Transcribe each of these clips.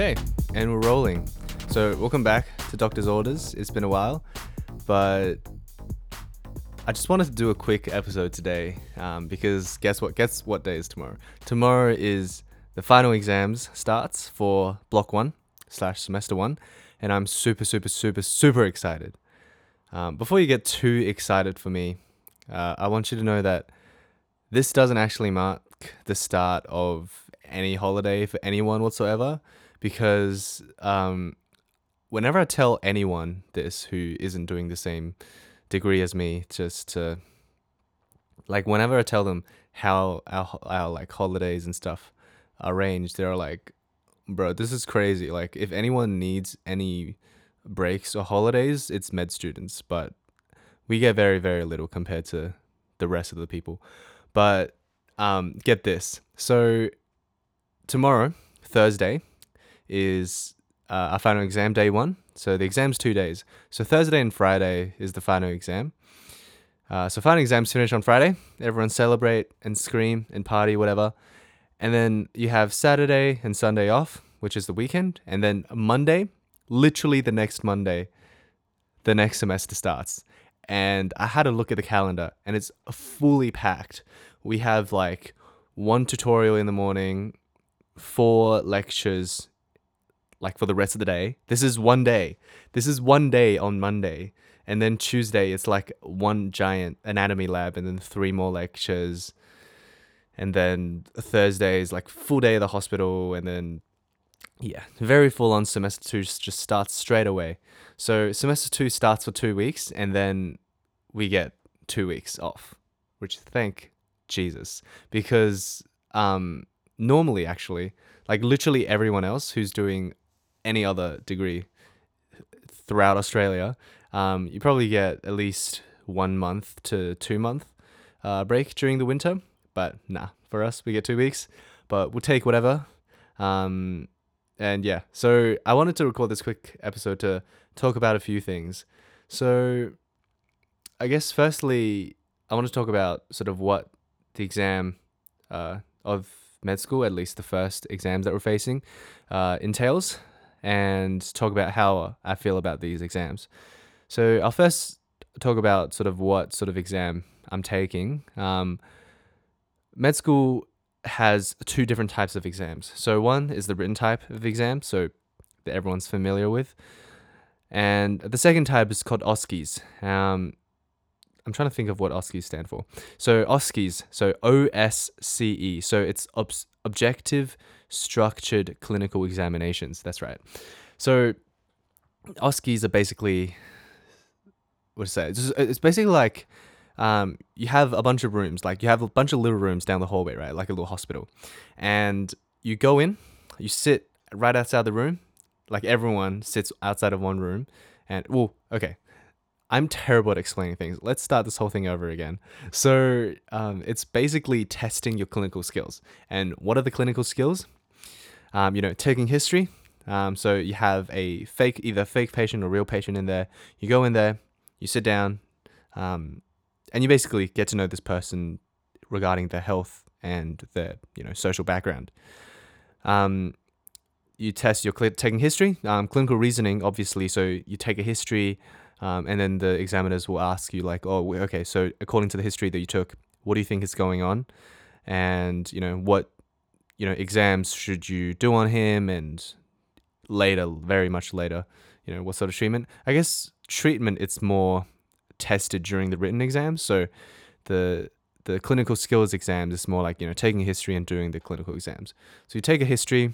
Okay, and we're rolling. So, welcome back to Doctor's Orders. It's been a while, but I just wanted to do a quick episode today um, because guess what? Guess what day is tomorrow? Tomorrow is the final exams starts for Block One slash Semester One, and I'm super, super, super, super excited. Um, before you get too excited for me, uh, I want you to know that this doesn't actually mark the start of any holiday for anyone whatsoever because um, whenever I tell anyone this who isn't doing the same degree as me, just to like whenever I tell them how our, our like holidays and stuff are arranged, they're like, "Bro, this is crazy." Like, if anyone needs any breaks or holidays, it's med students, but we get very very little compared to the rest of the people. But um, get this, so tomorrow, Thursday, is uh, our final exam day one. So the exam's two days. So Thursday and Friday is the final exam. Uh, so final exams finish on Friday. Everyone celebrate and scream and party, whatever. And then you have Saturday and Sunday off, which is the weekend. And then Monday, literally the next Monday, the next semester starts. And I had a look at the calendar and it's fully packed. We have like one tutorial in the morning, four lectures like for the rest of the day. This is one day. This is one day on Monday. And then Tuesday it's like one giant anatomy lab and then three more lectures. And then Thursday is like full day of the hospital and then yeah, very full on semester 2 just starts straight away. So semester 2 starts for 2 weeks and then we get 2 weeks off, which thank Jesus because um normally actually like literally everyone else who's doing any other degree throughout Australia, um, you probably get at least one month to two month uh, break during the winter. But nah, for us, we get two weeks. But we'll take whatever. Um, and yeah, so I wanted to record this quick episode to talk about a few things. So I guess firstly, I want to talk about sort of what the exam uh, of med school, at least the first exams that we're facing, uh, entails and talk about how I feel about these exams. So I'll first talk about sort of what sort of exam I'm taking. Um, med school has two different types of exams. So one is the written type of exam, so that everyone's familiar with, and the second type is called OSCEs. Um, I'm trying to think of what OSCEs stand for. So OSCEs, so O S C E, so it's ob- objective structured clinical examinations. That's right. So OSCEs are basically what to say? It's, it's basically like um, you have a bunch of rooms, like you have a bunch of little rooms down the hallway, right? Like a little hospital. And you go in, you sit right outside the room, like everyone sits outside of one room. And, well, okay. I'm terrible at explaining things. Let's start this whole thing over again. So, um, it's basically testing your clinical skills. And what are the clinical skills? Um, you know, taking history. Um, so you have a fake, either fake patient or real patient in there. You go in there, you sit down, um, and you basically get to know this person regarding their health and their, you know, social background. Um, you test your cl- taking history, um, clinical reasoning, obviously. So you take a history, um, and then the examiners will ask you like, oh, okay, so according to the history that you took, what do you think is going on? And you know what you know exams should you do on him and later very much later you know what sort of treatment? I guess treatment it's more tested during the written exams so the the clinical skills exams is more like you know taking a history and doing the clinical exams. So you take a history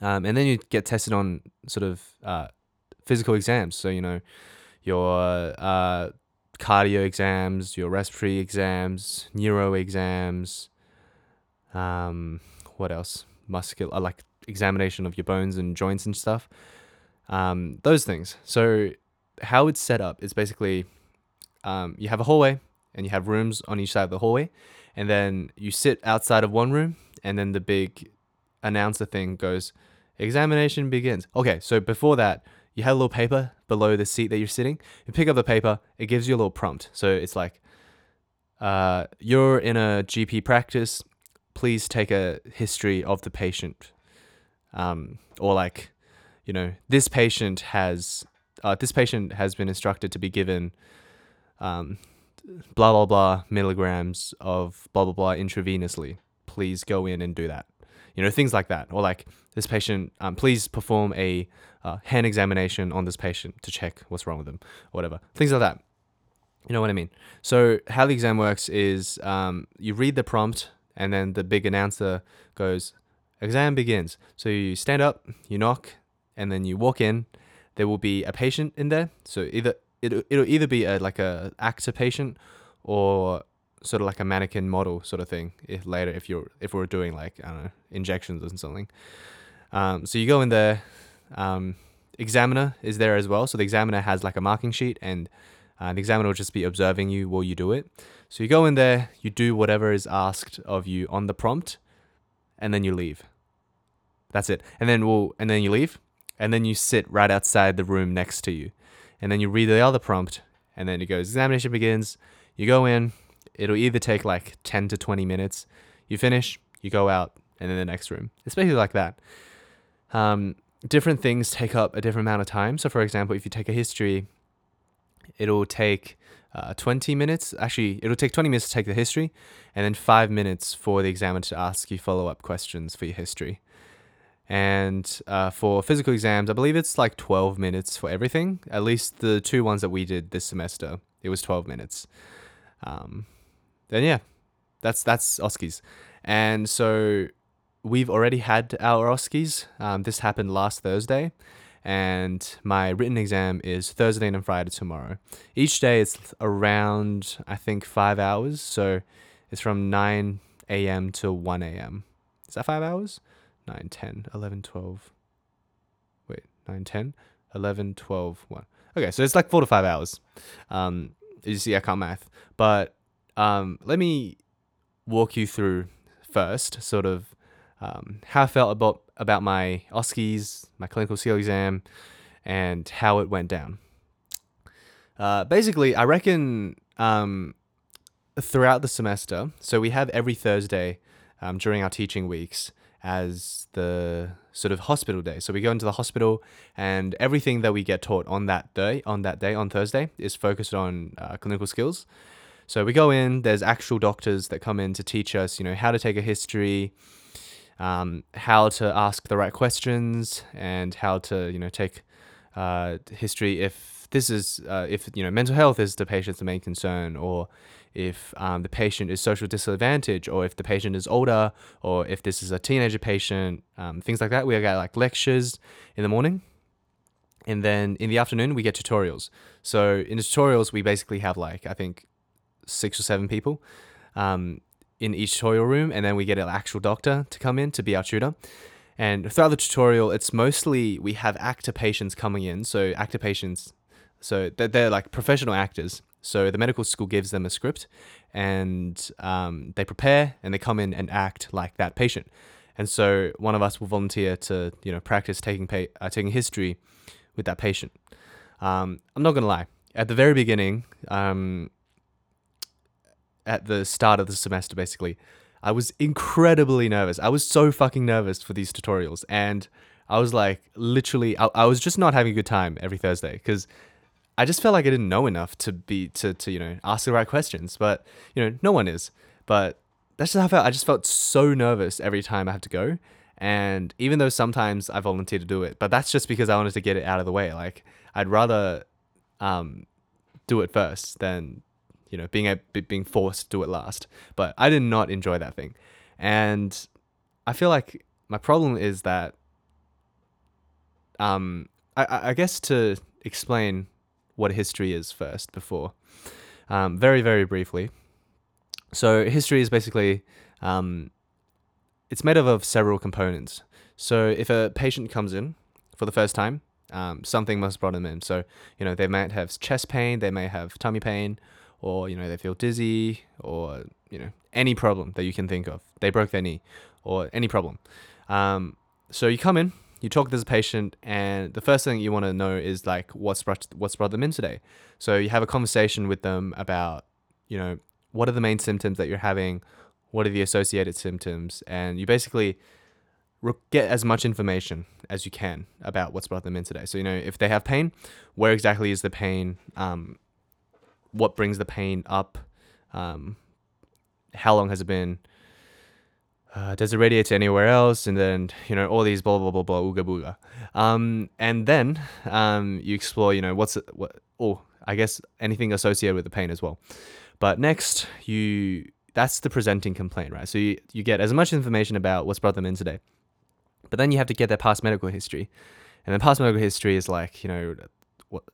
um, and then you get tested on sort of uh, physical exams. So you know your uh, cardio exams your respiratory exams neuro exams um, what else? Muscular, uh, like examination of your bones and joints and stuff. Um, those things. So how it's set up is basically um, you have a hallway and you have rooms on each side of the hallway, and then you sit outside of one room, and then the big announcer thing goes, examination begins. Okay, so before that, you have a little paper below the seat that you're sitting. You pick up the paper, it gives you a little prompt. So it's like, uh, you're in a GP practice please take a history of the patient. um, or like, you know, this patient has uh, this patient has been instructed to be given um, blah blah blah milligrams of blah blah blah intravenously. Please go in and do that. You know, things like that, or like this patient, um, please perform a uh, hand examination on this patient to check what's wrong with them, or whatever. Things like that. You know what I mean? So how the exam works is um, you read the prompt, and then the big announcer goes, "Exam begins." So you stand up, you knock, and then you walk in. There will be a patient in there. So either it'll, it'll either be a like a actor patient or sort of like a mannequin model sort of thing. If later, if you're if we're doing like I don't know injections or something. Um, so you go in there. Um, examiner is there as well. So the examiner has like a marking sheet, and uh, the examiner will just be observing you while you do it. So you go in there, you do whatever is asked of you on the prompt, and then you leave. That's it. And then we'll and then you leave, and then you sit right outside the room next to you, and then you read the other prompt, and then it goes examination begins. You go in. It'll either take like ten to twenty minutes. You finish. You go out, and then the next room. It's basically like that. Um, different things take up a different amount of time. So, for example, if you take a history, it'll take uh, 20 minutes. Actually, it'll take 20 minutes to take the history, and then five minutes for the examiner to ask you follow up questions for your history. And uh, for physical exams, I believe it's like 12 minutes for everything. At least the two ones that we did this semester, it was 12 minutes. Um, then yeah, that's that's OSCEs. And so we've already had our OSCEs. Um, this happened last Thursday, and my written exam is Thursday and Friday tomorrow. Each day it's around, I think, five hours. So it's from 9 a.m. to 1 a.m. Is that five hours? 9, 10, 11, 12. Wait, 9, 10, 11, 12, 1. Okay, so it's like four to five hours. Um, you see, I can't math. But um, let me walk you through first, sort of um, how I felt about about my OSCEs, my clinical skill exam, and how it went down. Uh, basically, I reckon um, throughout the semester, so we have every Thursday um, during our teaching weeks as the sort of hospital day. So we go into the hospital, and everything that we get taught on that day, on that day, on Thursday, is focused on uh, clinical skills. So we go in. There's actual doctors that come in to teach us, you know, how to take a history, um, how to ask the right questions and how to you know take uh, history if this is uh, if you know mental health is the patient's main concern or if um, the patient is social disadvantage or if the patient is older or if this is a teenager patient um, things like that. We get like lectures in the morning and then in the afternoon we get tutorials. So in the tutorials we basically have like i think six or seven people. Um, in each tutorial room, and then we get an actual doctor to come in to be our tutor. And throughout the tutorial, it's mostly we have actor patients coming in. So actor patients, so they're, they're like professional actors. So the medical school gives them a script, and um, they prepare and they come in and act like that patient. And so one of us will volunteer to you know practice taking pa- uh, taking history with that patient. Um, I'm not gonna lie. At the very beginning, um, at the start of the semester, basically, I was incredibly nervous. I was so fucking nervous for these tutorials. And I was like, literally, I, I was just not having a good time every Thursday because I just felt like I didn't know enough to be, to, to, you know, ask the right questions. But, you know, no one is. But that's just how I felt. I just felt so nervous every time I had to go. And even though sometimes I volunteer to do it, but that's just because I wanted to get it out of the way. Like, I'd rather um, do it first than you know, being a, being forced to do it last. But I did not enjoy that thing, and I feel like my problem is that, um, I, I guess to explain what history is first before, um, very very briefly. So history is basically, um, it's made up of several components. So if a patient comes in for the first time, um, something must have brought them in. So you know they might have chest pain, they may have tummy pain, or you know they feel dizzy or you know any problem that you can think of. They broke their knee or any problem. Um, so you come in you talk to this patient and the first thing you want to know is like what's brought what's brought them in today. So you have a conversation with them about you know what are the main symptoms that you're having? What are the associated symptoms? And you basically get as much information as you can about what's brought them in today. So you know if they have pain, where exactly is the pain? Um, what brings the pain up? Um, how long has it been? Uh, does it radiate to anywhere else? And then you know all these blah blah blah blah ooga booga. Um, and then um, you explore you know what's what oh I guess anything associated with the pain as well. But next you that's the presenting complaint, right? So you, you get as much information about what's brought them in today. But then you have to get their past medical history. And then past medical history is like, you know,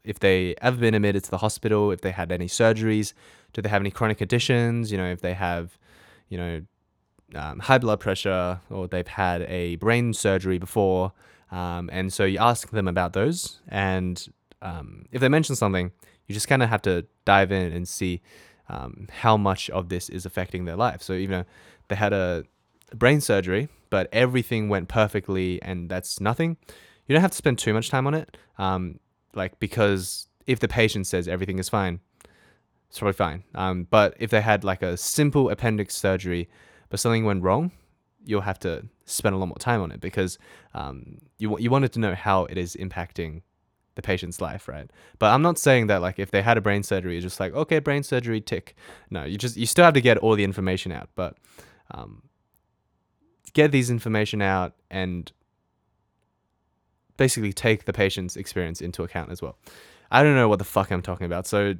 if they ever been admitted to the hospital, if they had any surgeries, do they have any chronic conditions, you know, if they have, you know, um, high blood pressure or they've had a brain surgery before. Um, and so you ask them about those. And um, if they mention something, you just kind of have to dive in and see um, how much of this is affecting their life. So, you know, they had a brain surgery, but everything went perfectly and that's nothing. You don't have to spend too much time on it. Like, because if the patient says everything is fine, it's probably fine. Um, but if they had like a simple appendix surgery, but something went wrong, you'll have to spend a lot more time on it because um, you you wanted to know how it is impacting the patient's life, right? But I'm not saying that like if they had a brain surgery, it's just like okay, brain surgery, tick. No, you just you still have to get all the information out, but um, get these information out and basically take the patient's experience into account as well. I don't know what the fuck I'm talking about, so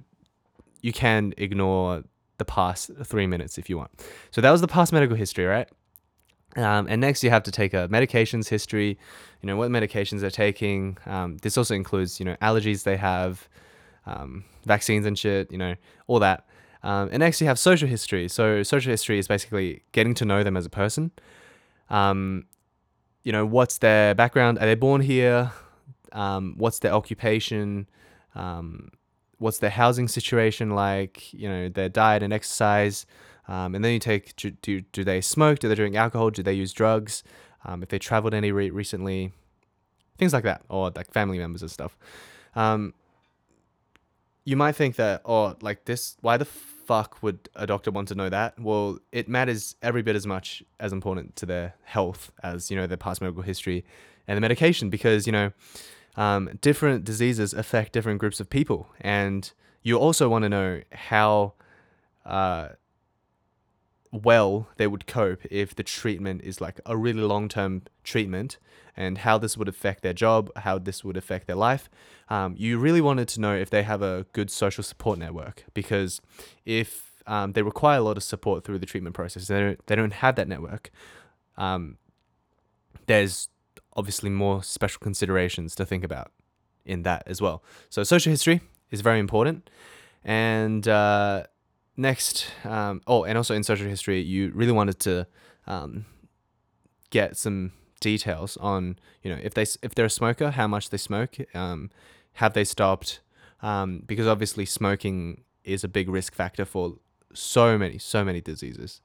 you can ignore the past three minutes if you want. So that was the past medical history, right? Um, and next, you have to take a medications history. You know what medications they're taking. Um, this also includes you know allergies they have, um, vaccines and shit. You know all that. Um, and next, you have social history. So social history is basically getting to know them as a person. Um, you know what's their background? Are they born here? Um, what's their occupation? what's their housing situation like? You know their diet and exercise. Um, and then you take do, do, do they smoke? Do they drink alcohol? Do they use drugs? Um, if they traveled any re- recently, things like that, or like family members and stuff. Um, you might think that, oh, like this, why the fuck would a doctor want to know that? Well, it matters every bit as much as important to their health as, you know, their past medical history and the medication because, you know, um, different diseases affect different groups of people. And you also want to know how uh, well they would cope if the treatment is like a really long term treatment and how this would affect their job, how this would affect their life. Um, you really wanted to know if they have a good social support network because if um, they require a lot of support through the treatment process, they don't, they don't have that network. Um, there's obviously more special considerations to think about in that as well. So, social history is very important. And uh, next, um, oh, and also in social history, you really wanted to um, get some details on, you know, if they if they're a smoker, how much they smoke, um, have they stopped, um, because obviously smoking is a big risk factor for so many so many diseases.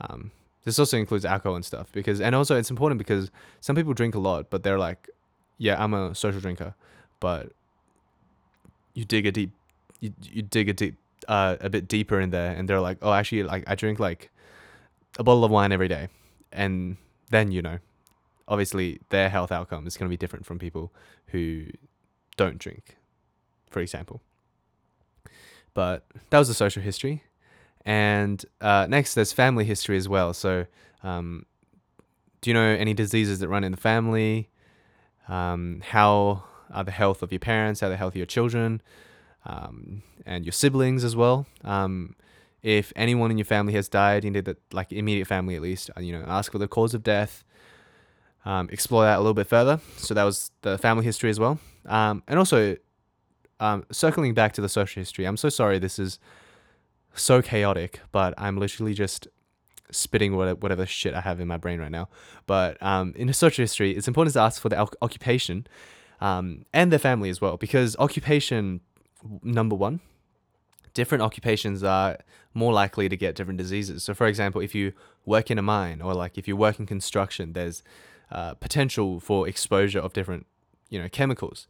Um, this also includes alcohol and stuff because, and also it's important because some people drink a lot, but they're like, yeah, I'm a social drinker, but you dig a deep, you, you dig a deep uh, a bit deeper in there and they're like oh actually like i drink like a bottle of wine every day. And then you know obviously their health outcome is going to be different from people who don't drink for example. But that was the social history. And uh, next there's family history as well. So um, do you know any diseases that run in the family? Um, how are the health of your parents how the health of your children um, and your siblings as well. Um, if anyone in your family has died, you need that like immediate family at least, uh, you know, ask for the cause of death. Um, explore that a little bit further. So that was the family history as well, um, and also um, circling back to the social history. I'm so sorry this is so chaotic, but I'm literally just spitting whatever shit I have in my brain right now. But um, in social history, it's important to ask for the occupation um, and their family as well, because occupation number one, different occupations are more likely to get different diseases. So, for example, if you work in a mine or like if you work in construction, there's uh, potential for exposure of different, you know, chemicals.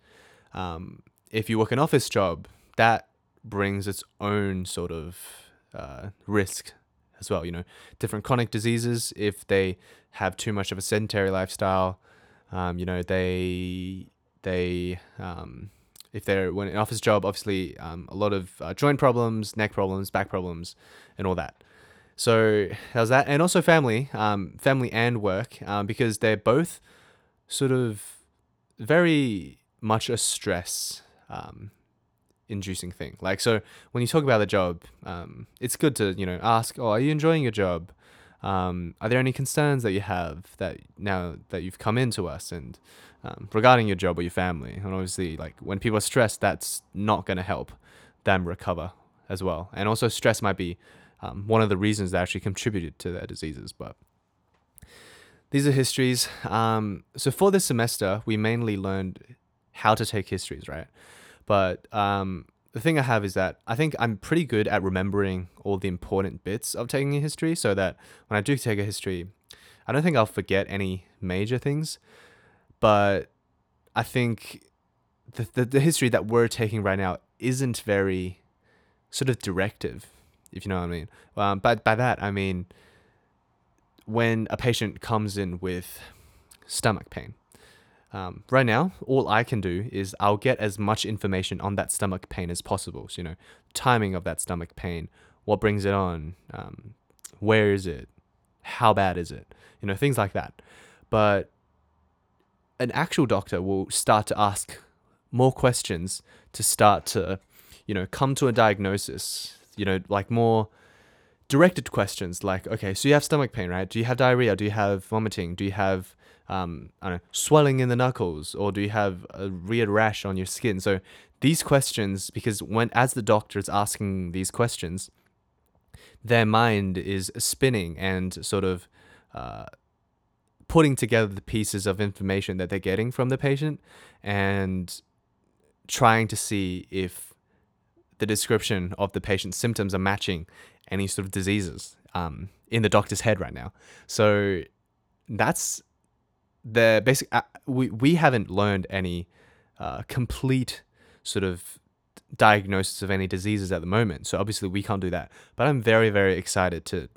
Um, if you work an office job, that brings its own sort of uh, risk as well. You know, different chronic diseases if they have too much of a sedentary lifestyle. Um, you know, they they um, if they're when an office job, obviously um, a lot of uh, joint problems, neck problems, back problems, and all that. So how's that? And also family, um, family and work, um, because they're both sort of very much a stress um, inducing thing. Like so, when you talk about the job, um, it's good to you know ask, "Oh, are you enjoying your job? Um, are there any concerns that you have that now that you've come into us and um, regarding your job or your family?" And obviously, like when people are stressed, that's not going to help them recover as well. And also, stress might be um, one of the reasons that actually contributed to their diseases. But these are histories. Um, so for this semester, we mainly learned how to take histories, right? But um, the thing I have is that I think I'm pretty good at remembering all the important bits of taking a history, so that when I do take a history, I don't think I'll forget any major things. But I think the, the, the history that we're taking right now isn't very sort of directive if you know what I mean. Um, but by that, I mean when a patient comes in with stomach pain. Um, right now, all I can do is I'll get as much information on that stomach pain as possible. So, you know, timing of that stomach pain, what brings it on, um, where is it, how bad is it, you know, things like that. But an actual doctor will start to ask more questions to start to, you know, come to a diagnosis you know, like more directed questions like, okay, so you have stomach pain, right? Do you have diarrhea? Do you have vomiting? Do you have, um, I don't know, swelling in the knuckles? Or do you have a weird rash on your skin? So these questions, because when, as the doctor is asking these questions, their mind is spinning and sort of, uh, putting together the pieces of information that they're getting from the patient and trying to see if the description of the patient's symptoms are matching any sort of diseases um, in the doctor's head right now. So that's the basic. Uh, we we haven't learned any uh, complete sort of diagnosis of any diseases at the moment. So obviously we can't do that. But I'm very very excited to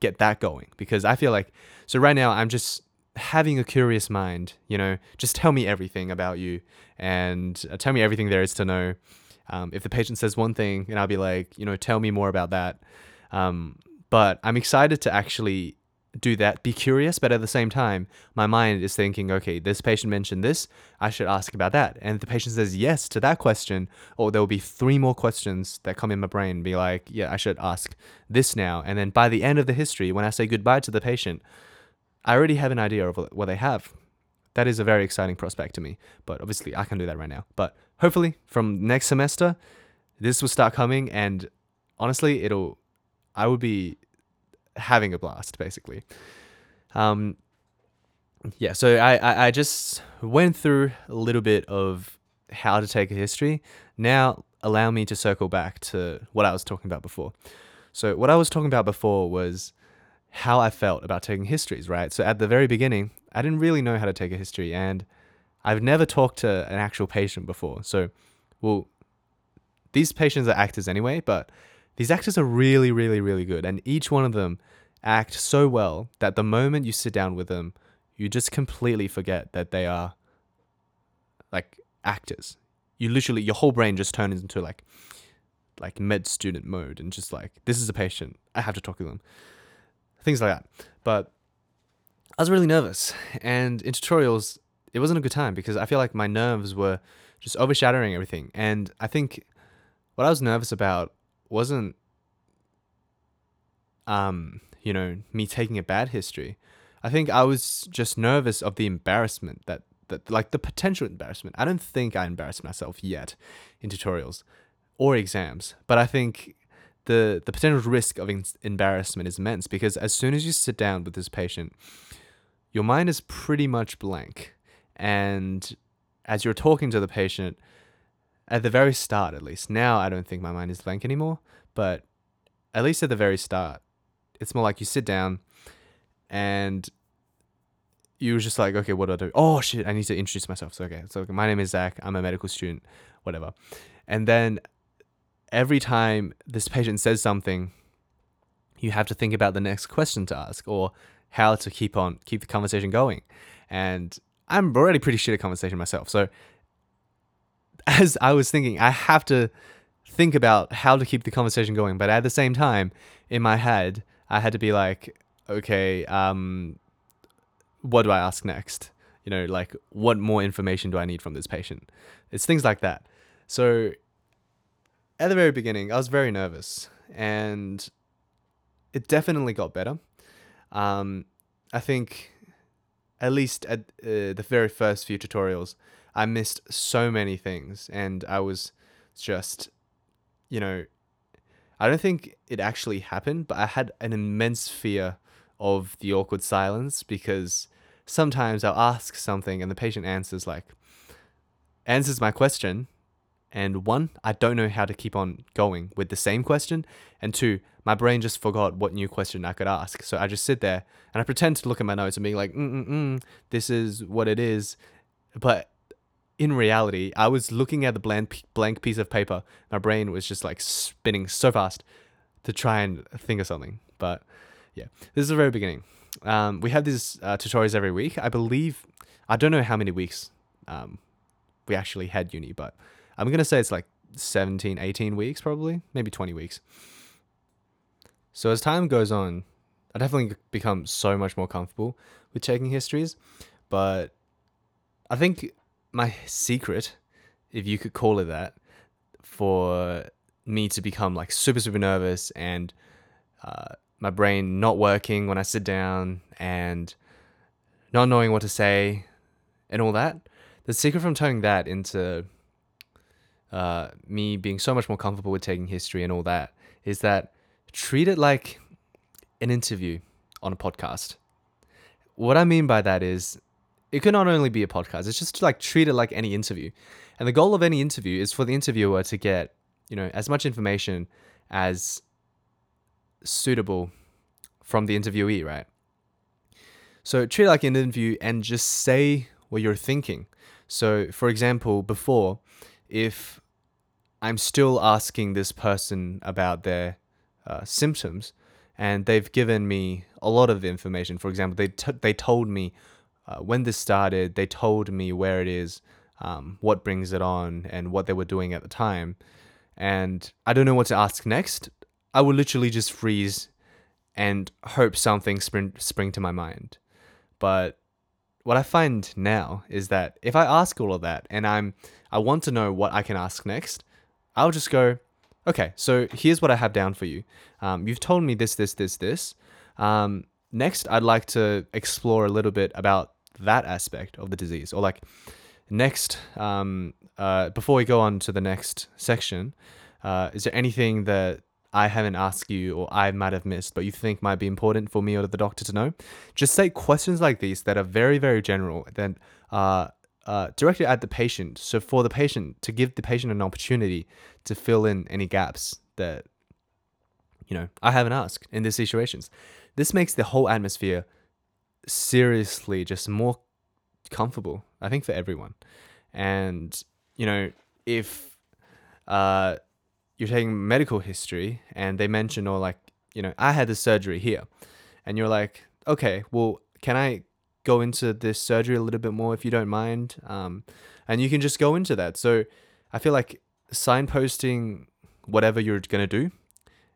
get that going because I feel like so right now I'm just having a curious mind. You know, just tell me everything about you and uh, tell me everything there is to know um, if the patient says one thing, and I'll be like, you know, tell me more about that. Um, but I'm excited to actually do that, be curious, but at the same time, my mind is thinking, okay, this patient mentioned this, I should ask about that. And if the patient says yes to that question, or there will be three more questions that come in my brain, be like, yeah, I should ask this now. And then by the end of the history, when I say goodbye to the patient, I already have an idea of what they have. That is a very exciting prospect to me, but obviously I can't do that right now. But hopefully from next semester, this will start coming, and honestly, it'll. I would be having a blast basically. Um, yeah, so I, I, I just went through a little bit of how to take a history. Now allow me to circle back to what I was talking about before. So what I was talking about before was how I felt about taking histories, right? So at the very beginning, I didn't really know how to take a history and I've never talked to an actual patient before. So, well, these patients are actors anyway, but these actors are really, really, really good. And each one of them act so well that the moment you sit down with them, you just completely forget that they are like actors. You literally, your whole brain just turns into like, like med student mode and just like, this is a patient. I have to talk to them. Things like that. But I was really nervous. And in tutorials, it wasn't a good time because I feel like my nerves were just overshadowing everything. And I think what I was nervous about wasn't, um, you know, me taking a bad history. I think I was just nervous of the embarrassment that, that like the potential embarrassment. I don't think I embarrassed myself yet in tutorials or exams, but I think the the potential risk of embarrassment is immense because as soon as you sit down with this patient, your mind is pretty much blank and as you're talking to the patient, at the very start at least, now I don't think my mind is blank anymore, but at least at the very start, it's more like you sit down and you were just like, okay, what do I do? Oh shit, I need to introduce myself. So okay, so my name is Zach. I'm a medical student, whatever. And then every time this patient says something, you have to think about the next question to ask or how to keep on keep the conversation going. And I'm already pretty shit at conversation myself. So as I was thinking, I have to think about how to keep the conversation going. But at the same time, in my head, I had to be like, okay, um, what do I ask next? You know, like what more information do I need from this patient? It's things like that. So at the very beginning, I was very nervous and it definitely got better. Um, I think at least at uh, the very first few tutorials, I missed so many things and I was just, you know, I don't think it actually happened, but I had an immense fear of the awkward silence because sometimes I'll ask something and the patient answers like, answers my question and one, I don't know how to keep on going with the same question. And two, my brain just forgot what new question I could ask. So I just sit there and I pretend to look at my notes and be like, mm mm mm, this is what it is. But in reality, I was looking at the blank blank piece of paper. My brain was just like spinning so fast to try and think of something. But yeah, this is the very beginning. Um, we have these uh, tutorials every week. I believe I don't know how many weeks um, we actually had uni, but I'm to say it's like 17, 18 weeks, probably, maybe 20 weeks. So as time goes on, I definitely become so much more comfortable with taking histories. But I think my secret, if you could call it that, for me to become like super, super nervous and uh, my brain not working when I sit down and not knowing what to say and all that, the secret from turning that into uh, me being so much more comfortable with taking history and all that is that treat it like an interview on a podcast. What I mean by that is it could not only be a podcast, it's just to like treat it like any interview. And the goal of any interview is for the interviewer to get, you know, as much information as suitable from the interviewee, right? So treat it like an interview and just say what you're thinking. So, for example, before, if I'm still asking this person about their uh, symptoms, and they've given me a lot of information. For example, they t- they told me uh, when this started. They told me where it is, um, what brings it on, and what they were doing at the time. And I don't know what to ask next. I would literally just freeze and hope something spring spring to my mind. But what I find now is that if I ask all of that and I'm I want to know what I can ask next, I'll just go, okay, so here's what I have down for you. Um, you've told me this, this, this, this. Um, next, I'd like to explore a little bit about that aspect of the disease, or like next, um, uh, before we go on to the next section, uh, is there anything that I haven't asked you or I might have missed, but you think might be important for me or the doctor to know? Just say questions like these that are very, very general, then uh, uh, directed at the patient. So for the patient to give the patient an opportunity to fill in any gaps that you know I haven't asked in these situations. This makes the whole atmosphere seriously just more comfortable. I think for everyone, and you know if uh, you're taking medical history and they mention or like you know I had the surgery here, and you're like okay well can I go into this surgery a little bit more if you don't mind. Um, and you can just go into that. So I feel like signposting whatever you're going to do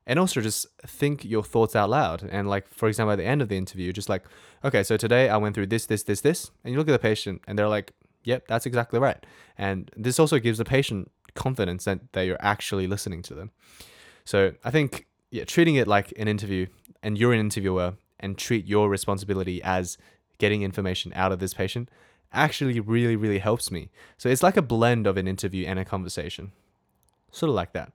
and also just think your thoughts out loud. And like, for example, at the end of the interview, just like, okay, so today I went through this, this, this, this, and you look at the patient and they're like, yep, that's exactly right. And this also gives the patient confidence that, that you're actually listening to them. So I think, yeah, treating it like an interview and you're an interviewer and treat your responsibility as getting information out of this patient actually really, really helps me. So it's like a blend of an interview and a conversation. Sort of like that.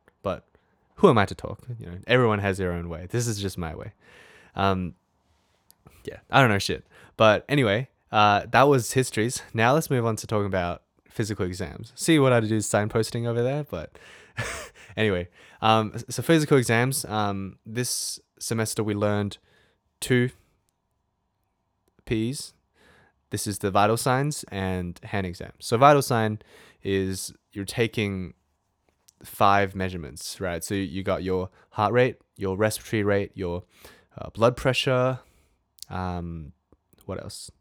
Who am I to talk? You know, everyone has their own way. This is just my way. Um, yeah, I don't know shit. But anyway, uh, that was histories. Now let's move on to talking about physical exams. See what I do is signposting over there, but anyway, um, so physical exams. Um, this semester we learned two P's. This is the vital signs and hand exam. So vital sign is you're taking five measurements, right? So you got your heart rate, your respiratory rate, your uh, blood pressure, um, what else?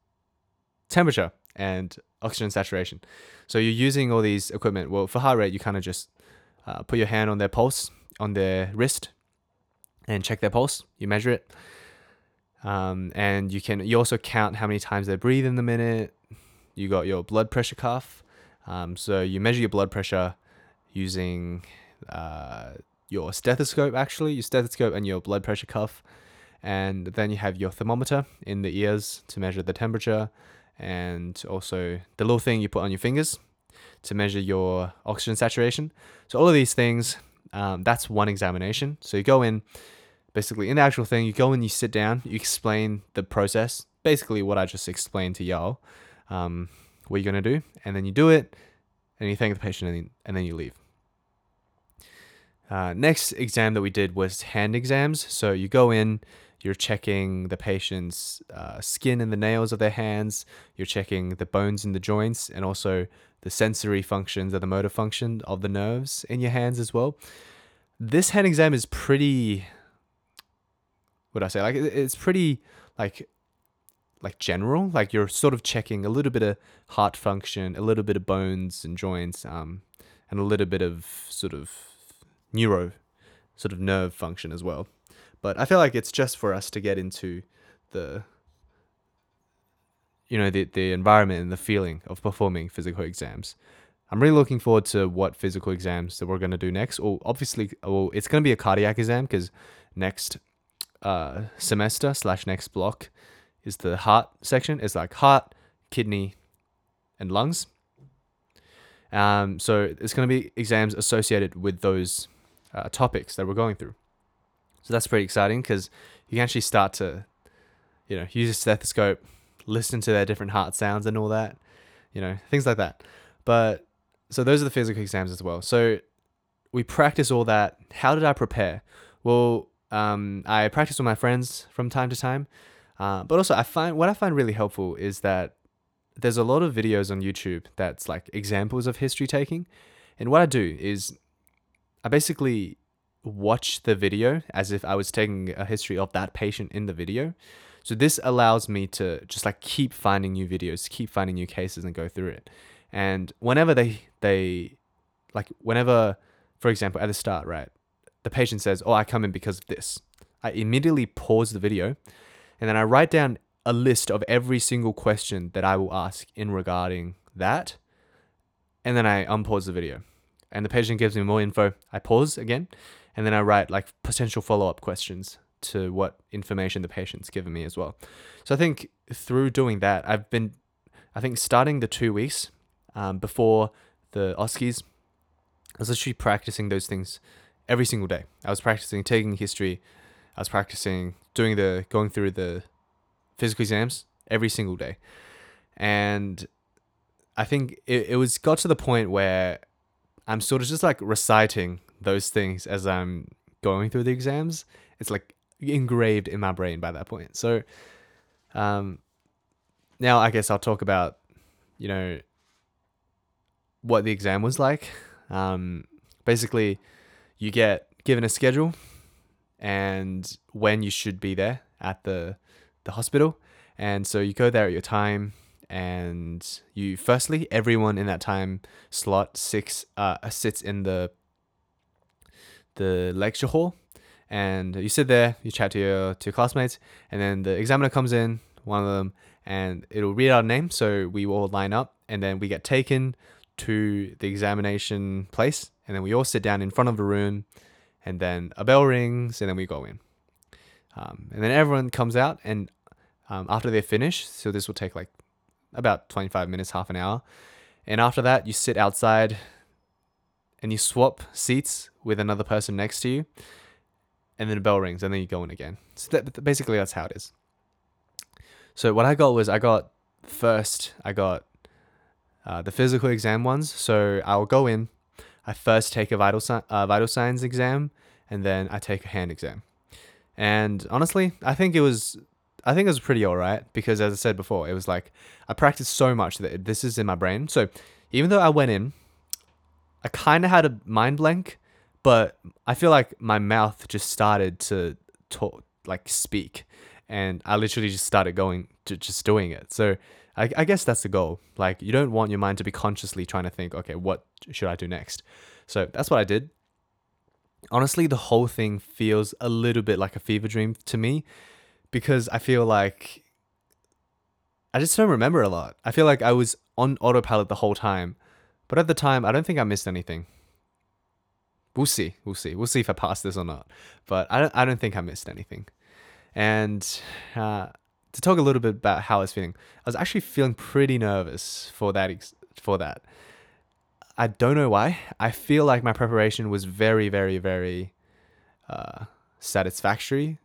Temperature and oxygen saturation. So you're using all these equipment. Well, for heart rate, you kind of just uh, put your hand on their pulse, on their wrist, and check their pulse. You measure it, um, and you can. You also count how many times they breathe in the minute. You got your blood pressure cuff. Um, so you measure your blood pressure using uh, your stethoscope, actually, your stethoscope and your blood pressure cuff. And then you have your thermometer in the ears to measure the temperature, and also the little thing you put on your fingers to measure your oxygen saturation. So, all of these things, um, that's one examination. So, you go in, basically, in the actual thing, you go in, you sit down, you explain the process, basically, what I just explained to y'all, um, what you're going to do, and then you do it, and you thank the patient, and then, and then you leave. Uh, next exam that we did was hand exams. So you go in, you're checking the patient's uh, skin and the nails of their hands, you're checking the bones in the joints, and also the sensory functions or the motor function of the nerves in your hands as well. This hand exam is pretty. What I say? Like it's pretty like like general. Like you're sort of checking a little bit of heart function, a little bit of bones and joints, um, and a little bit of sort of neuro sort of nerve function as well. But I feel like it's just for us to get into the you know the the environment and the feeling of performing physical exams. I'm really looking forward to what physical exams that we're going to do next. Or obviously, well, it's going to be a cardiac exam because next uh, semester slash next block is the heart section. It's like heart, kidney, and lungs. Um, so it's going to be exams associated with those uh, topics that we're going through. So that's pretty exciting because you can actually start to, you know, use a stethoscope, listen to their different heart sounds and all that, you know, things like that. But so those are the physical exams as well. So we practice all that. How did I prepare? Well, um, I practice with my friends from time to time, uh, but also I find what I find really helpful is that there's a lot of videos on YouTube that's like examples of history taking, and what I do is I basically watch the video as if I was taking a history of that patient in the video. So this allows me to just like keep finding new videos, keep finding new cases and go through it. And whenever they they like whenever for example at the start, right? The patient says, "Oh, I come in because of this." I immediately pause the video and then I write down a list of every single question that I will ask in regarding that. And then I unpause the video. And the patient gives me more info. I pause again and then I write like potential follow up questions to what information the patient's given me as well. So I think through doing that, I've been, I think starting the two weeks um, before the OSCEs, I was literally practicing those things every single day. I was practicing taking history. I was practicing doing the going through the physical exams every single day, and I think it, it was got to the point where I'm sort of just like reciting those things as I'm going through the exams. It's like engraved in my brain by that point. So, um, now I guess I'll talk about, you know, what the exam was like. Um, basically, you get given a schedule and when you should be there at the the hospital, and so you go there at your time and you firstly everyone in that time slot six uh sits in the the lecture hall. And you sit there you chat to your to your classmates and then the examiner comes in one of them and it'll read our name. So we all line up and then we get taken to the examination place and then we all sit down in front of the room and then a bell rings and then we go in um, and then everyone comes out and um, after they finish so this will take like about 25 minutes, half an hour. And after that, you sit outside and you swap seats with another person next to you. And then a bell rings and then you go in again. So that, basically, that's how it is. So what I got was I got first, I got uh, the physical exam ones. So I'll go in, I first take a vital, si- uh, vital signs exam, and then I take a hand exam. And honestly, I think it was I think it was pretty alright because, as I said before, it was like I practiced so much that this is in my brain. So even though I went in I kind of had a mind blank, but I feel like my mouth just started to talk, like speak, and I literally just started going to just doing it. So I, I guess that's the goal. Like you don't want your mind to be consciously trying to think, okay, what should I do next? So that's what I did. Honestly, the whole thing feels a little bit like a fever dream to me because I feel like I just don't remember a lot. I feel like I was on autopilot the whole time, but at the time, I don't think I missed anything. We'll see. We'll see. We'll see if I pass this or not. But I don't. I don't think I missed anything. And uh, to talk a little bit about how I was feeling, I was actually feeling pretty nervous for that. Ex- for that, I don't know why. I feel like my preparation was very, very, very uh, satisfactory.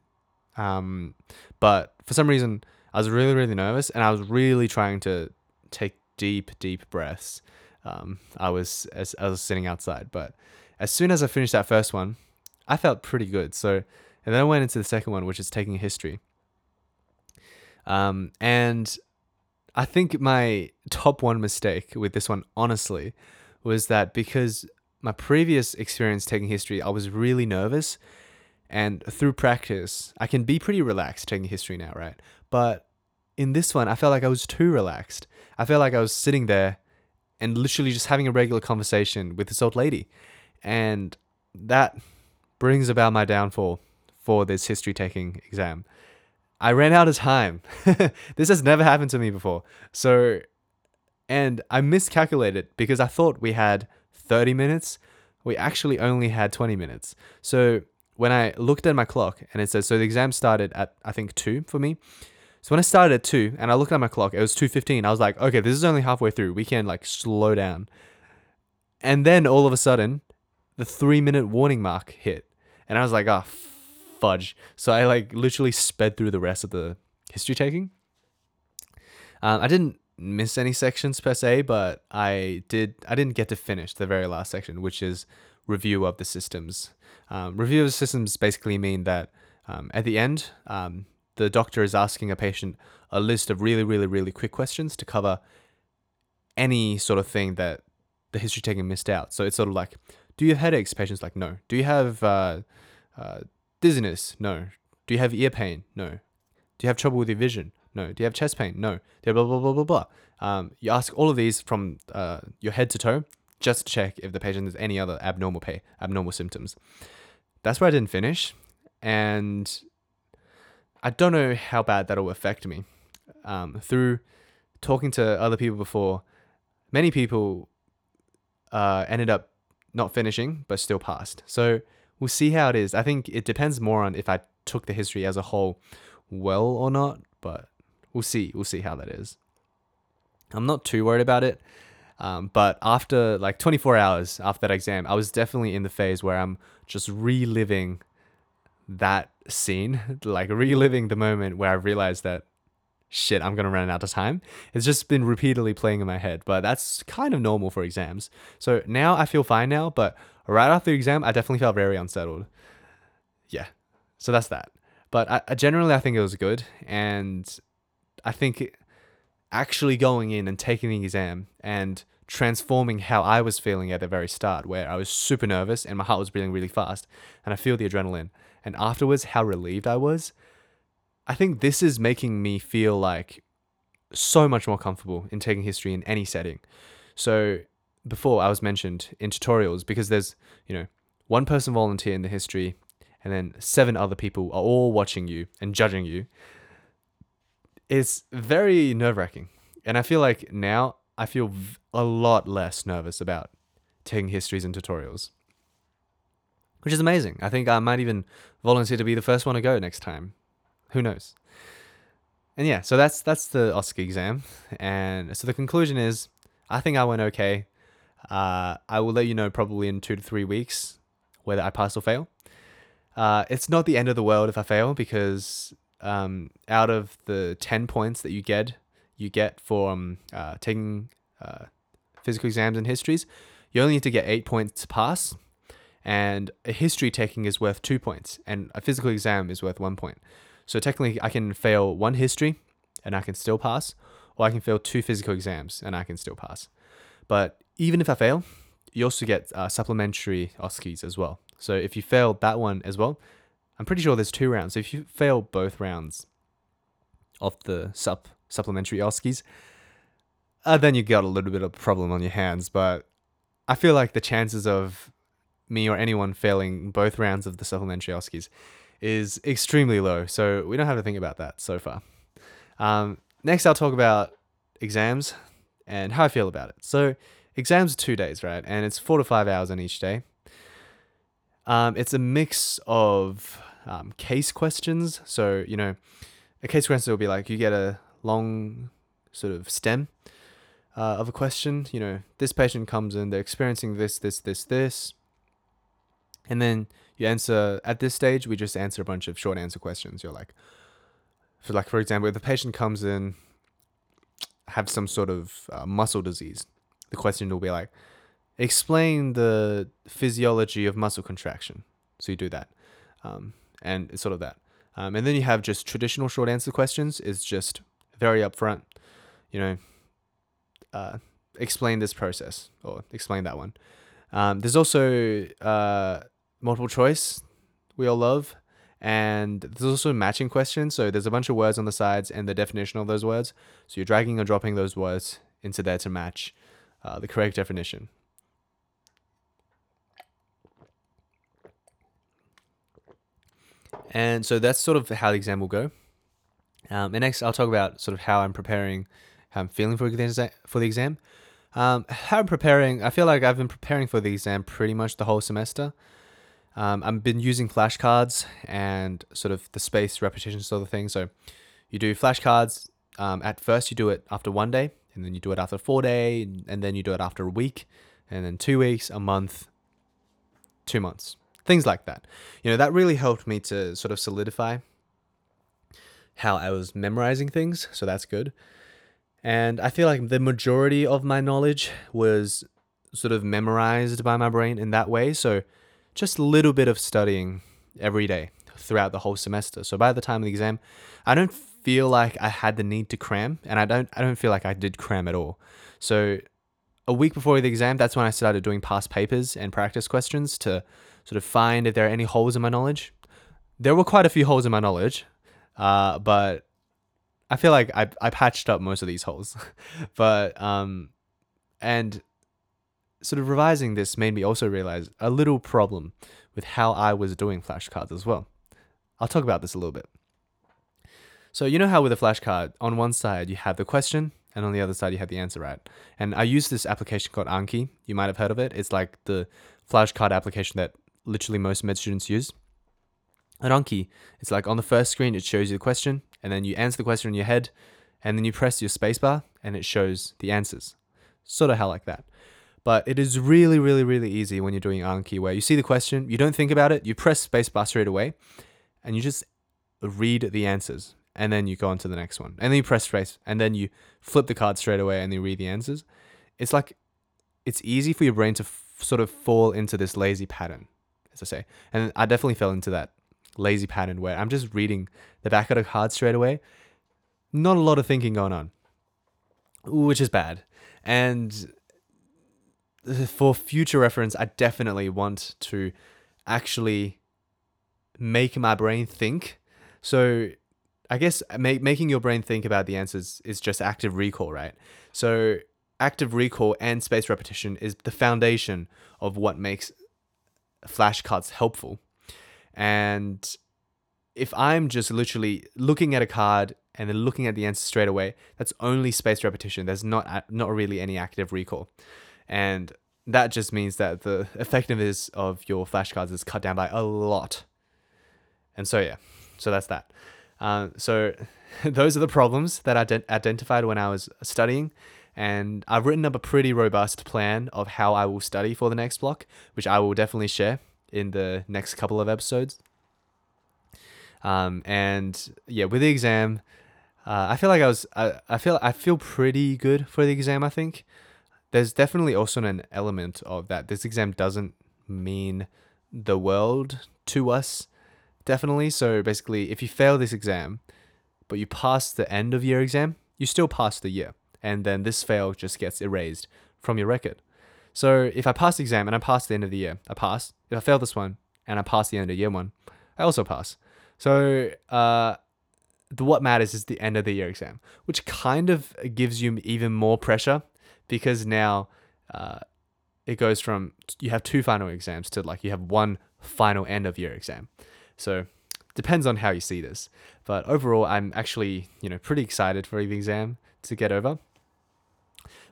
Um, but for some reason, I was really, really nervous, and I was really trying to take deep, deep breaths. Um, I was as I was sitting outside, but as soon as I finished that first one, I felt pretty good. So, and then I went into the second one, which is taking history. Um, and I think my top one mistake with this one, honestly, was that because my previous experience taking history, I was really nervous. And through practice, I can be pretty relaxed taking history now, right? But in this one, I felt like I was too relaxed. I felt like I was sitting there and literally just having a regular conversation with this old lady. And that brings about my downfall for this history taking exam. I ran out of time. this has never happened to me before. So, and I miscalculated because I thought we had 30 minutes. We actually only had 20 minutes. So, when I looked at my clock and it says, so the exam started at, I think, 2 for me. So when I started at 2 and I looked at my clock, it was 2.15. I was like, okay, this is only halfway through. We can like slow down. And then all of a sudden, the three minute warning mark hit. And I was like, oh, fudge. So I like literally sped through the rest of the history taking. Um, I didn't miss any sections per se, but I did. I didn't get to finish the very last section, which is review of the systems. Um, review of the systems basically mean that um, at the end, um, the doctor is asking a patient a list of really, really, really quick questions to cover any sort of thing that the history taking missed out. So it's sort of like, do you have headaches? Patient's like, no. Do you have uh, uh, dizziness? No. Do you have ear pain? No. Do you have trouble with your vision? No. Do you have chest pain? No. Do you blah blah blah blah blah. Um, you ask all of these from uh, your head to toe, just to check if the patient has any other abnormal pay, abnormal symptoms. That's where I didn't finish, and I don't know how bad that'll affect me. Um, through talking to other people before, many people uh, ended up not finishing but still passed. So we'll see how it is. I think it depends more on if I took the history as a whole well or not, but we'll see. We'll see how that is. I'm not too worried about it. Um, but after like 24 hours after that exam, I was definitely in the phase where I'm just reliving that scene, like reliving the moment where I realized that shit, I'm gonna run out of time. It's just been repeatedly playing in my head, but that's kind of normal for exams. So now I feel fine now, but right after the exam, I definitely felt very unsettled. Yeah, so that's that. But I, I generally, I think it was good, and I think actually going in and taking the exam and transforming how I was feeling at the very start, where I was super nervous and my heart was beating really fast, and I feel the adrenaline. And afterwards, how relieved I was. I think this is making me feel like so much more comfortable in taking history in any setting. So before I was mentioned in tutorials because there's, you know, one person volunteer in the history and then seven other people are all watching you and judging you. It's very nerve wracking. And I feel like now I feel a lot less nervous about taking histories and tutorials, which is amazing. I think I might even volunteer to be the first one to go next time. Who knows? And yeah, so that's that's the OSCE exam, and so the conclusion is, I think I went okay. Uh, I will let you know probably in two to three weeks whether I pass or fail. Uh, it's not the end of the world if I fail because um, out of the ten points that you get you get for um, uh, taking uh, physical exams and histories, you only need to get eight points to pass. And a history taking is worth two points, and a physical exam is worth one point. So technically, I can fail one history and I can still pass, or I can fail two physical exams and I can still pass. But even if I fail, you also get uh, supplementary OSCEs as well. So if you fail that one as well, I'm pretty sure there's two rounds. So if you fail both rounds of the sup supplementary OSCEs, uh, then you got a little bit of a problem on your hands. But I feel like the chances of me or anyone failing both rounds of the supplementary OSCEs is extremely low. So we don't have to think about that so far. Um, next, I'll talk about exams and how I feel about it. So exams are two days, right? And it's four to five hours on each day. Um, it's a mix of um, case questions. So, you know, a case question will be like you get a long sort of stem uh, of a question. You know, this patient comes in, they're experiencing this, this, this, this. And then you answer at this stage, we just answer a bunch of short answer questions. You're like, for like, for example, if the patient comes in, have some sort of uh, muscle disease, the question will be like, explain the physiology of muscle contraction. So you do that. Um, and it's sort of that. Um, and then you have just traditional short answer questions. is just very upfront, you know, uh, explain this process or explain that one. Um, there's also uh, multiple choice we all love. And there's also matching questions. So there's a bunch of words on the sides and the definition of those words. So you're dragging or dropping those words into there to match uh, the correct definition. And so that's sort of how the exam will go. Um, and next, I'll talk about sort of how I'm preparing, how I'm feeling for the exam. For the exam. Um, how I'm preparing, I feel like I've been preparing for the exam pretty much the whole semester. Um, I've been using flashcards and sort of the space repetition sort of thing. So you do flashcards. Um, at first, you do it after one day, and then you do it after four day, and then you do it after a week, and then two weeks, a month, two months things like that. You know, that really helped me to sort of solidify how I was memorizing things, so that's good. And I feel like the majority of my knowledge was sort of memorized by my brain in that way, so just a little bit of studying every day throughout the whole semester. So by the time of the exam, I don't feel like I had the need to cram, and I don't I don't feel like I did cram at all. So a week before the exam, that's when I started doing past papers and practice questions to sort of find if there are any holes in my knowledge. There were quite a few holes in my knowledge, uh, but I feel like I, I patched up most of these holes. but, um, and sort of revising this made me also realize a little problem with how I was doing flashcards as well. I'll talk about this a little bit. So, you know how with a flashcard, on one side you have the question, and on the other side you have the answer, right? And I use this application called Anki. You might have heard of it. It's like the flashcard application that literally most med students use. At Anki, it's like on the first screen, it shows you the question, and then you answer the question in your head, and then you press your spacebar, and it shows the answers. Sort of how like that. But it is really, really, really easy when you're doing Anki, where you see the question, you don't think about it, you press spacebar straight away, and you just read the answers, and then you go on to the next one, and then you press space, and then you flip the card straight away, and you read the answers. It's like it's easy for your brain to f- sort of fall into this lazy pattern as I say. And I definitely fell into that lazy pattern where I'm just reading the back of the card straight away. Not a lot of thinking going on, which is bad. And for future reference, I definitely want to actually make my brain think. So I guess make, making your brain think about the answers is just active recall, right? So active recall and space repetition is the foundation of what makes flashcards helpful. And if I'm just literally looking at a card and then looking at the answer straight away, that's only spaced repetition. There's not not really any active recall, and that just means that the effectiveness of your flashcards is cut down by a lot. And so yeah, so that's that. Uh, so those are the problems that I de- identified when I was studying, and I've written up a pretty robust plan of how I will study for the next block, which I will definitely share in the next couple of episodes. Um, and yeah, with the exam, uh, I feel like I was I, I feel I feel pretty good for the exam. I think there's definitely also an element of that. This exam doesn't mean the world to us, definitely. So basically, if you fail this exam, but you pass the end of year exam, you still pass the year and then this fail just gets erased from your record. So if I pass the exam and I pass the end of the year, I pass. If I fail this one and I pass the end of year one, I also pass. So uh, the what matters is the end of the year exam, which kind of gives you even more pressure because now uh, it goes from you have two final exams to like you have one final end of year exam. So depends on how you see this, but overall, I'm actually you know pretty excited for the exam to get over.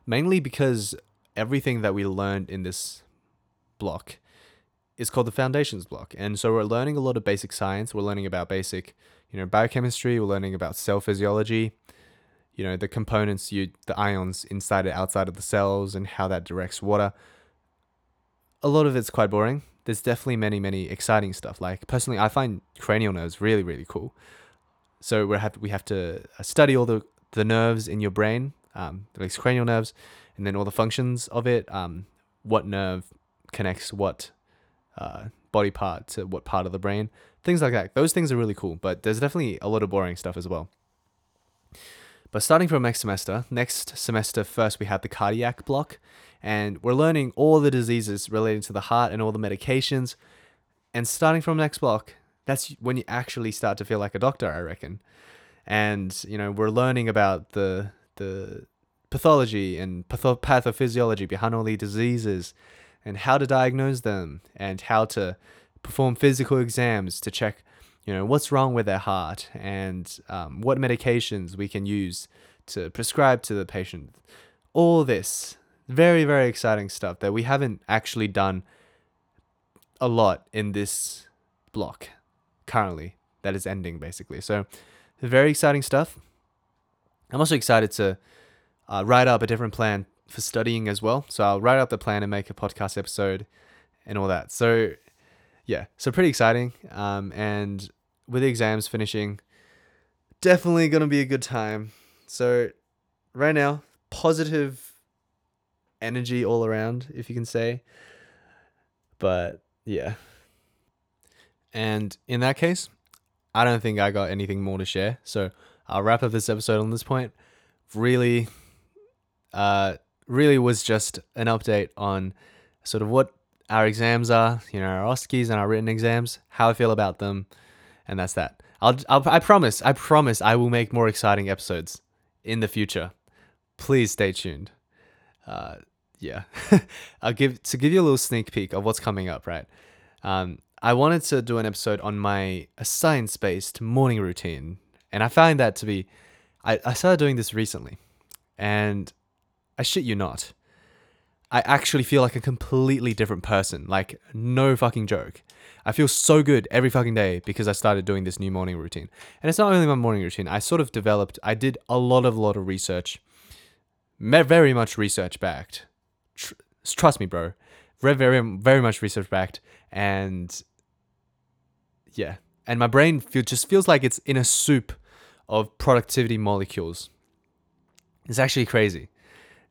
Mainly because everything that we learned in this block is called the foundations block. And so we're learning a lot of basic science. We're learning about basic, you know, biochemistry. We're learning about cell physiology, you know, the components, you the ions inside and outside of the cells and how that directs water. A lot of it's quite boring. There's definitely many, many exciting stuff. Like personally, I find cranial nerves really, really cool. So we have we have to study all the the nerves in your brain, um, these cranial nerves, and then all the functions of it. Um, what nerve connects what uh, body part to what part of the brain, things like that. Those things are really cool, but there's definitely a lot of boring stuff as well. But starting from next semester, next semester first we have the cardiac block, and we're learning all the diseases relating to the heart and all the medications. And starting from next block, that's when you actually start to feel like a doctor, I reckon. And you know, we're learning about the the pathology and patho- pathophysiology behind all these diseases and how to diagnose them and how to perform physical exams to check you know what's wrong with their heart and um, what medications we can use to prescribe to the patient all this very very exciting stuff that we haven't actually done a lot in this block currently that is ending basically so very exciting stuff i'm also excited to uh, write up a different plan for studying as well. So I'll write up the plan and make a podcast episode and all that. So yeah, so pretty exciting. Um, and with the exams finishing, definitely gonna be a good time. So right now, positive energy all around, if you can say. But yeah. And in that case, I don't think I got anything more to share. So I'll wrap up this episode on this point. Really, uh, really was just an update on sort of what our exams are, you know, our OSCEs and our written exams, how I feel about them, and that's that. I'll, I'll I promise, I promise, I will make more exciting episodes in the future. Please stay tuned. Uh, yeah, I'll give to give you a little sneak peek of what's coming up. Right, um, I wanted to do an episode on my science-based morning routine, and I find that to be, I, I started doing this recently, and I shit you not. I actually feel like a completely different person. Like, no fucking joke. I feel so good every fucking day because I started doing this new morning routine. And it's not only my morning routine, I sort of developed, I did a lot of, lot of research, very much research backed. Tr- trust me, bro. Very, very, very much research backed. And yeah. And my brain feel, just feels like it's in a soup of productivity molecules. It's actually crazy.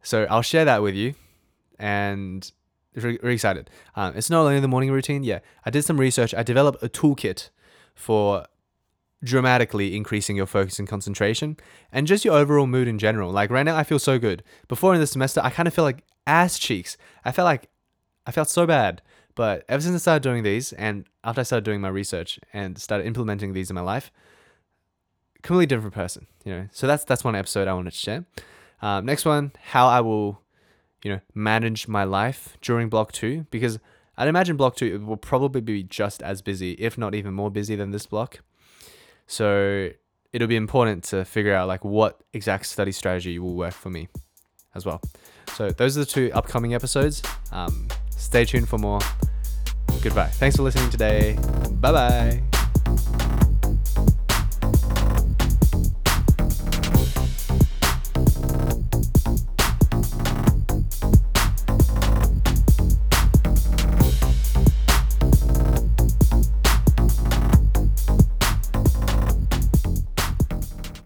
So I'll share that with you, and really, really excited. Um, it's not only the morning routine. Yeah, I did some research. I developed a toolkit for dramatically increasing your focus and concentration and just your overall mood in general. Like right now, I feel so good. Before in the semester, I kind of feel like ass cheeks. I felt like I felt so bad. But ever since I started doing these, and after I started doing my research and started implementing these in my life, completely different person. You know. So that's that's one episode I wanted to share. Um, next one, how I will, you know, manage my life during block two, because I'd imagine block two will probably be just as busy, if not even more busy than this block. So it'll be important to figure out like what exact study strategy will work for me as well. So those are the two upcoming episodes. Um, stay tuned for more. Goodbye. Thanks for listening today. Bye bye.